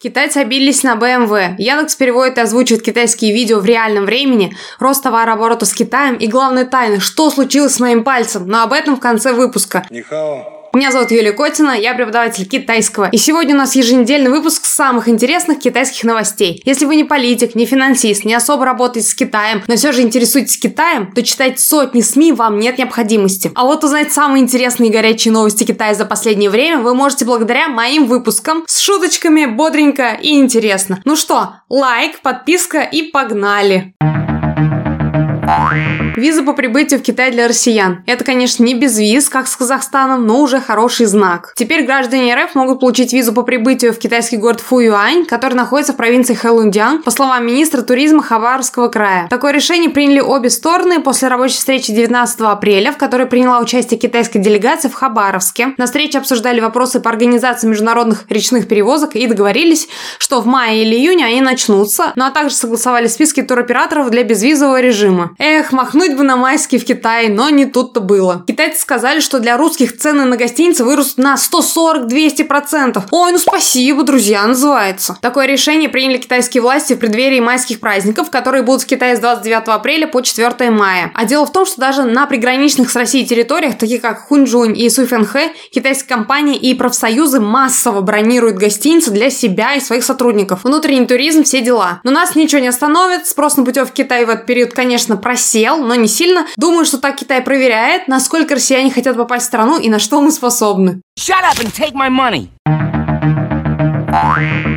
Китайцы обиделись на BMW. Яндекс переводит и озвучивает китайские видео в реальном времени, рост товарооборота с Китаем и главная тайна, что случилось с моим пальцем. Но об этом в конце выпуска. Нихао. Меня зовут Юлия Котина, я преподаватель китайского. И сегодня у нас еженедельный выпуск самых интересных китайских новостей. Если вы не политик, не финансист, не особо работаете с Китаем, но все же интересуетесь Китаем, то читать сотни СМИ вам нет необходимости. А вот узнать самые интересные и горячие новости Китая за последнее время вы можете благодаря моим выпускам с шуточками, бодренько и интересно. Ну что, лайк, подписка и погнали! Виза по прибытию в Китай для россиян. Это, конечно, не без виз, как с Казахстаном, но уже хороший знак. Теперь граждане РФ могут получить визу по прибытию в китайский город Фуюань, который находится в провинции Хэлунцзян, по словам министра туризма Хабаровского края. Такое решение приняли обе стороны после рабочей встречи 19 апреля, в которой приняла участие китайская делегация в Хабаровске. На встрече обсуждали вопросы по организации международных речных перевозок и договорились, что в мае или июне они начнутся, ну а также согласовали списки туроператоров для безвизового режима. Эх, махнуть бы на майские в Китае, но не тут-то было. Китайцы сказали, что для русских цены на гостиницы вырастут на 140-200%. Ой, ну спасибо, друзья, называется. Такое решение приняли китайские власти в преддверии майских праздников, которые будут в Китае с 29 апреля по 4 мая. А дело в том, что даже на приграничных с Россией территориях, таких как Хунчжунь и Суйфэнхэ, китайские компании и профсоюзы массово бронируют гостиницы для себя и своих сотрудников. Внутренний туризм, все дела. Но нас ничего не остановит. Спрос на путевки в Китай в этот период, конечно, просел, но не сильно. Думаю, что так Китай проверяет, насколько россияне хотят попасть в страну и на что мы способны. Shut up and take my money.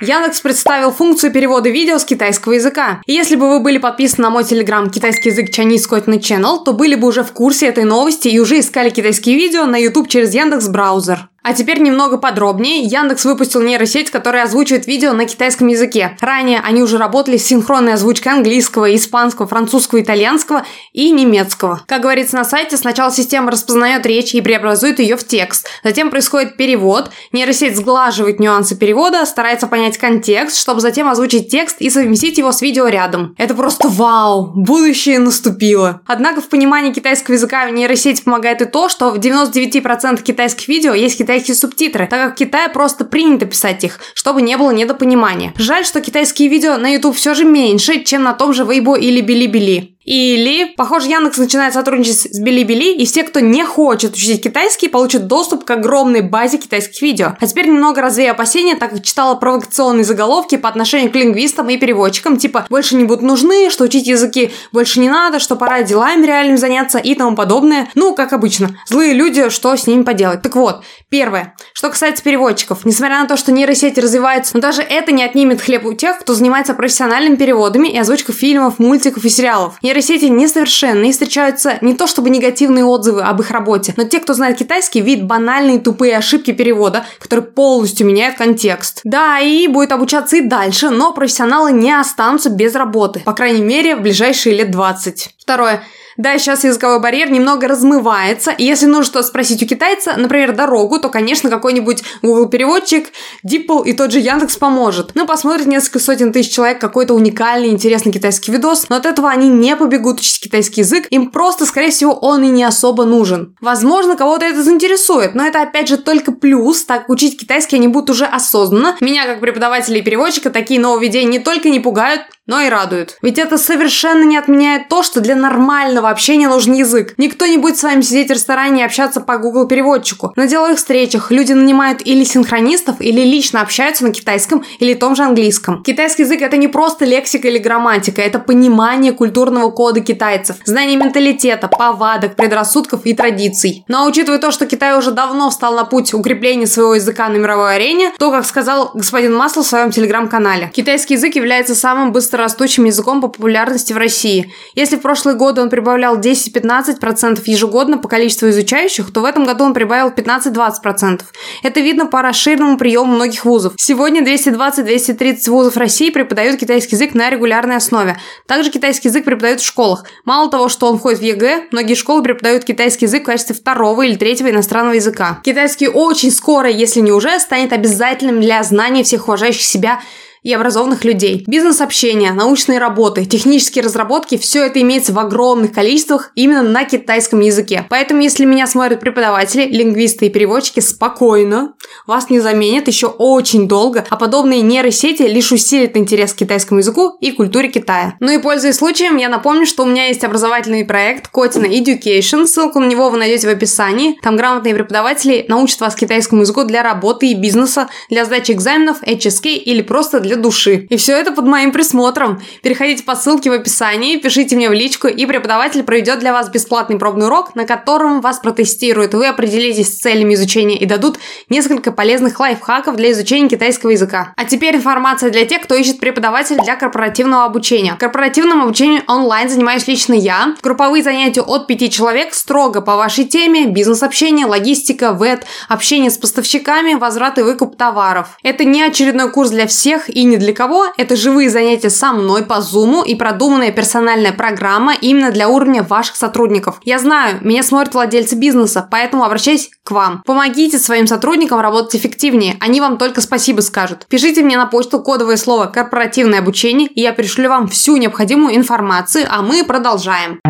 Яндекс представил функцию перевода видео с китайского языка. И если бы вы были подписаны на мой телеграм «Китайский язык Chinese Cotton Channel», то были бы уже в курсе этой новости и уже искали китайские видео на YouTube через Яндекс браузер. А теперь немного подробнее. Яндекс выпустил нейросеть, которая озвучивает видео на китайском языке. Ранее они уже работали с синхронной озвучкой английского, испанского, французского, итальянского и немецкого. Как говорится на сайте, сначала система распознает речь и преобразует ее в текст. Затем происходит перевод. Нейросеть сглаживает нюансы перевода, старается понять контекст, чтобы затем озвучить текст и совместить его с видео рядом. Это просто вау! Будущее наступило. Однако в понимании китайского языка нейросеть помогает и то, что в 99% китайских видео есть китайский китайские субтитры, так как в Китае просто принято писать их, чтобы не было недопонимания. Жаль, что китайские видео на YouTube все же меньше, чем на том же Weibo или Билибили. Или, похоже, Яндекс начинает сотрудничать с Билибили, и все, кто не хочет учить китайский, получат доступ к огромной базе китайских видео. А теперь немного развею опасения, так как читала провокационные заголовки по отношению к лингвистам и переводчикам, типа «больше не будут нужны», что учить языки больше не надо, что пора делами реальными заняться и тому подобное. Ну, как обычно, злые люди, что с ними поделать. Так вот, первое. Что касается переводчиков, несмотря на то, что нейросети развиваются, но даже это не отнимет хлеб у тех, кто занимается профессиональными переводами и озвучкой фильмов, мультиков и сериалов нейросети несовершенны и встречаются не то чтобы негативные отзывы об их работе, но те, кто знает китайский, видят банальные тупые ошибки перевода, которые полностью меняют контекст. Да, и будет обучаться и дальше, но профессионалы не останутся без работы, по крайней мере, в ближайшие лет 20. Второе. Да, сейчас языковой барьер немного размывается, если нужно что-то спросить у китайца, например, дорогу, то, конечно, какой-нибудь Google переводчик, DeepL и тот же Яндекс поможет. Ну, посмотрит несколько сотен тысяч человек какой-то уникальный, интересный китайский видос, но от этого они не побегут учить китайский язык, им просто, скорее всего, он и не особо нужен. Возможно, кого-то это заинтересует, но это, опять же, только плюс, так учить китайский они будут уже осознанно. Меня, как преподавателя и переводчика, такие нововведения не только не пугают, но и радуют. Ведь это совершенно не отменяет то, что для нормального общения нужен язык. Никто не будет с вами сидеть в ресторане и общаться по Google переводчику. На деловых встречах люди нанимают или синхронистов, или лично общаются на китайском или том же английском. Китайский язык это не просто лексика или грамматика, это понимание культурного кода китайцев, знание менталитета, повадок, предрассудков и традиций. Ну, а учитывая то, что Китай уже давно встал на путь укрепления своего языка на мировой арене, то, как сказал господин Масло в своем телеграм-канале, китайский язык является самым быстро растущим языком по популярности в России. Если в прошлые годы он прибавлял 10-15% ежегодно по количеству изучающих, то в этом году он прибавил 15-20%. Это видно по расширенному приему многих вузов. Сегодня 220-230 вузов России преподают китайский язык на регулярной основе. Также китайский язык преподают в школах. Мало того, что он входит в ЕГЭ, многие школы преподают китайский язык в качестве второго или третьего иностранного языка. Китайский очень скоро, если не уже, станет обязательным для знания всех уважающих себя и образованных людей. Бизнес-общение, научные работы, технические разработки – все это имеется в огромных количествах именно на китайском языке. Поэтому, если меня смотрят преподаватели, лингвисты и переводчики, спокойно, вас не заменят еще очень долго, а подобные нейросети лишь усилят интерес к китайскому языку и культуре Китая. Ну и пользуясь случаем, я напомню, что у меня есть образовательный проект Котина Education, ссылку на него вы найдете в описании. Там грамотные преподаватели научат вас китайскому языку для работы и бизнеса, для сдачи экзаменов, HSK или просто для души. И все это под моим присмотром. Переходите по ссылке в описании, пишите мне в личку, и преподаватель проведет для вас бесплатный пробный урок, на котором вас протестируют. Вы определитесь с целями изучения и дадут несколько полезных лайфхаков для изучения китайского языка. А теперь информация для тех, кто ищет преподавателя для корпоративного обучения. Корпоративным обучением онлайн занимаюсь лично я. Групповые занятия от 5 человек строго по вашей теме, бизнес-общение, логистика, веб, общение с поставщиками, возврат и выкуп товаров. Это не очередной курс для всех и ни для кого, это живые занятия со мной по Zoom и продуманная персональная программа именно для уровня ваших сотрудников. Я знаю, меня смотрят владельцы бизнеса, поэтому обращаюсь к вам. Помогите своим сотрудникам работать эффективнее, они вам только спасибо скажут. Пишите мне на почту кодовое слово «корпоративное обучение», и я пришлю вам всю необходимую информацию, а мы продолжаем.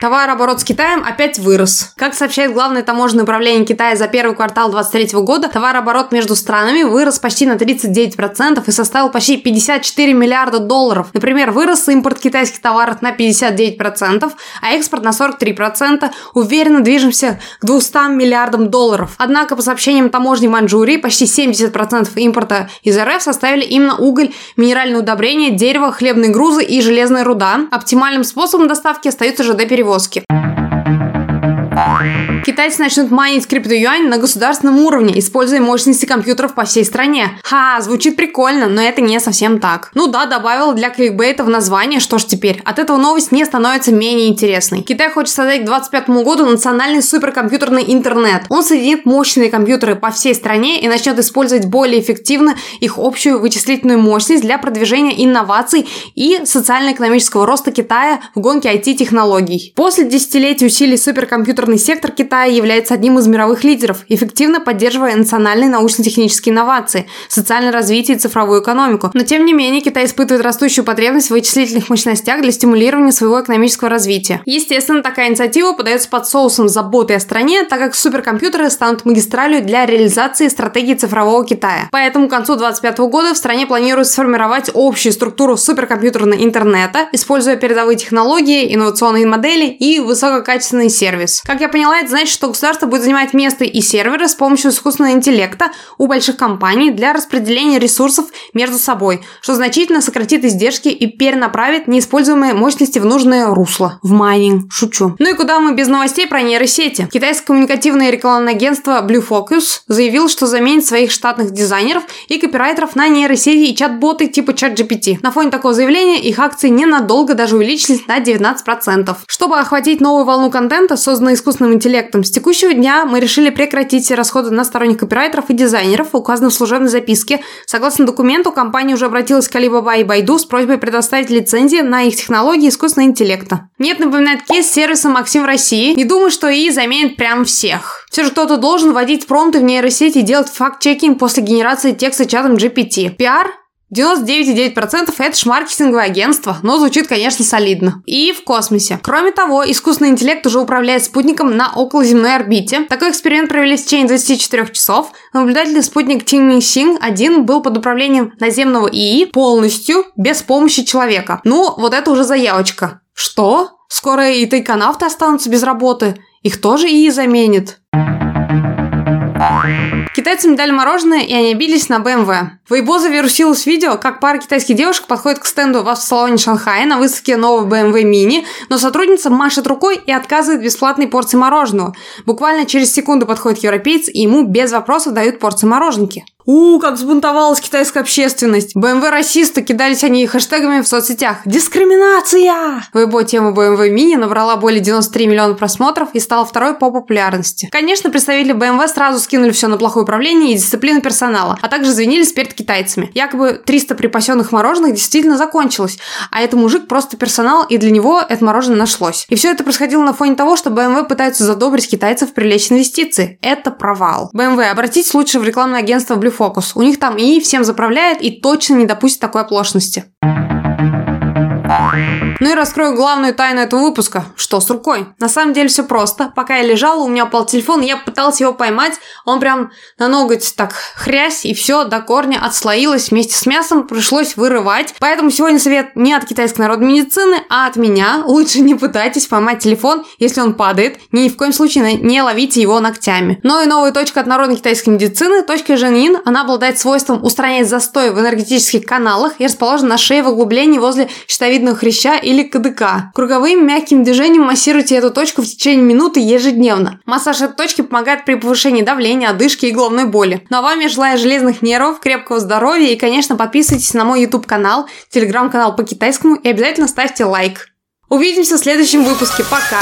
Товарооборот с Китаем опять вырос. Как сообщает Главное таможенное управление Китая за первый квартал 2023 года, товарооборот между странами вырос почти на 39% и составил почти 54 миллиарда долларов. Например, вырос импорт китайских товаров на 59%, а экспорт на 43%. Уверенно движемся к 200 миллиардам долларов. Однако, по сообщениям таможни Маньчжурии, почти 70% импорта из РФ составили именно уголь, минеральные удобрения, дерево, хлебные грузы и железная руда. Оптимальным способом доставки остается ЖД-перевозки. Китайцы начнут майнить криптоюань на государственном уровне, используя мощности компьютеров по всей стране. Ха, звучит прикольно, но это не совсем так. Ну да, добавил для кликбейта в название, что ж теперь. От этого новость не становится менее интересной. Китай хочет создать к 2025 году национальный суперкомпьютерный интернет. Он соединит мощные компьютеры по всей стране и начнет использовать более эффективно их общую вычислительную мощность для продвижения инноваций и социально-экономического роста Китая в гонке IT-технологий. После десятилетий усилий суперкомпьютерный сектор Китая является одним из мировых лидеров, эффективно поддерживая национальные научно-технические инновации, социальное развитие и цифровую экономику. Но тем не менее, Китай испытывает растущую потребность в вычислительных мощностях для стимулирования своего экономического развития. Естественно, такая инициатива подается под соусом заботы о стране, так как суперкомпьютеры станут магистралью для реализации стратегии цифрового Китая. Поэтому к концу 2025 года в стране планируют сформировать общую структуру суперкомпьютерного интернета, используя передовые технологии, инновационные модели и высококачественный сервис. Как я поняла, это значит, что государство будет занимать место и серверы с помощью искусственного интеллекта у больших компаний для распределения ресурсов между собой, что значительно сократит издержки и перенаправит неиспользуемые мощности в нужное русло. В майнинг. Шучу. Ну и куда мы без новостей про нейросети? Китайское коммуникативное рекламное агентство Blue Focus заявил, что заменит своих штатных дизайнеров и копирайтеров на нейросети и чат-боты типа ChatGPT. На фоне такого заявления их акции ненадолго даже увеличились на 19%. Чтобы охватить новую волну контента, созданную искусственным интеллектом, с текущего дня мы решили прекратить расходы на сторонних копирайтеров и дизайнеров, указанных в служебной записке. Согласно документу, компания уже обратилась к Alibaba и Байду с просьбой предоставить лицензии на их технологии искусственного интеллекта. Нет, напоминает кейс сервиса Максим в России. Не думаю, что ИИ заменит прям всех. Все же кто-то должен вводить промпты в нейросети и делать факт-чекинг после генерации текста чатом GPT. Пиар? 99,9% это ж агентство, но звучит, конечно, солидно. И в космосе. Кроме того, искусственный интеллект уже управляет спутником на околоземной орбите. Такой эксперимент провели в течение 24 часов. Наблюдательный спутник Тинмин Синг 1 был под управлением наземного ИИ полностью без помощи человека. Ну, вот это уже заявочка. Что? Скоро и тайконавты останутся без работы? Их тоже ИИ заменит? Китайцам дали мороженое, и они обиделись на BMW. Weibo завирусилось видео, как пара китайских девушек подходит к стенду в автосалоне Шанхая на выставке нового BMW Mini, но сотрудница машет рукой и отказывает бесплатной порции мороженого. Буквально через секунду подходит европеец, и ему без вопросов дают порцию мороженки. У, как взбунтовалась китайская общественность. BMW расисты кидались они хэштегами в соцсетях. Дискриминация! Weibo тема BMW Mini набрала более 93 миллиона просмотров и стала второй по популярности. Конечно, представители BMW сразу скинули все на плохое управление и дисциплину персонала, а также извинились перед китайцами. Якобы 300 припасенных мороженых действительно закончилось, а это мужик просто персонал, и для него это мороженое нашлось. И все это происходило на фоне того, что BMW пытаются задобрить китайцев привлечь инвестиции. Это провал. BMW, обратитесь лучше в рекламное агентство Blue автофокус. У них там и всем заправляет и точно не допустит такой оплошности. Ну и раскрою главную тайну этого выпуска. Что с рукой? На самом деле все просто. Пока я лежала, у меня упал телефон, я пыталась его поймать. Он прям на ноготь так хрясь, и все до корня отслоилось вместе с мясом. Пришлось вырывать. Поэтому сегодня совет не от китайской народной медицины, а от меня. Лучше не пытайтесь поймать телефон, если он падает. Ни в коем случае не ловите его ногтями. Но и новая точка от народной китайской медицины, точка Женин, она обладает свойством устранять застой в энергетических каналах и расположена на шее в углублении возле щитовидного хряща или КДК. Круговым мягким движением массируйте эту точку в течение минуты ежедневно. Массаж этой точки помогает при повышении давления, одышки и головной боли. Ну а вам я желаю железных нервов, крепкого здоровья и, конечно, подписывайтесь на мой YouTube канал, телеграм-канал по китайскому и обязательно ставьте лайк. Увидимся в следующем выпуске. Пока!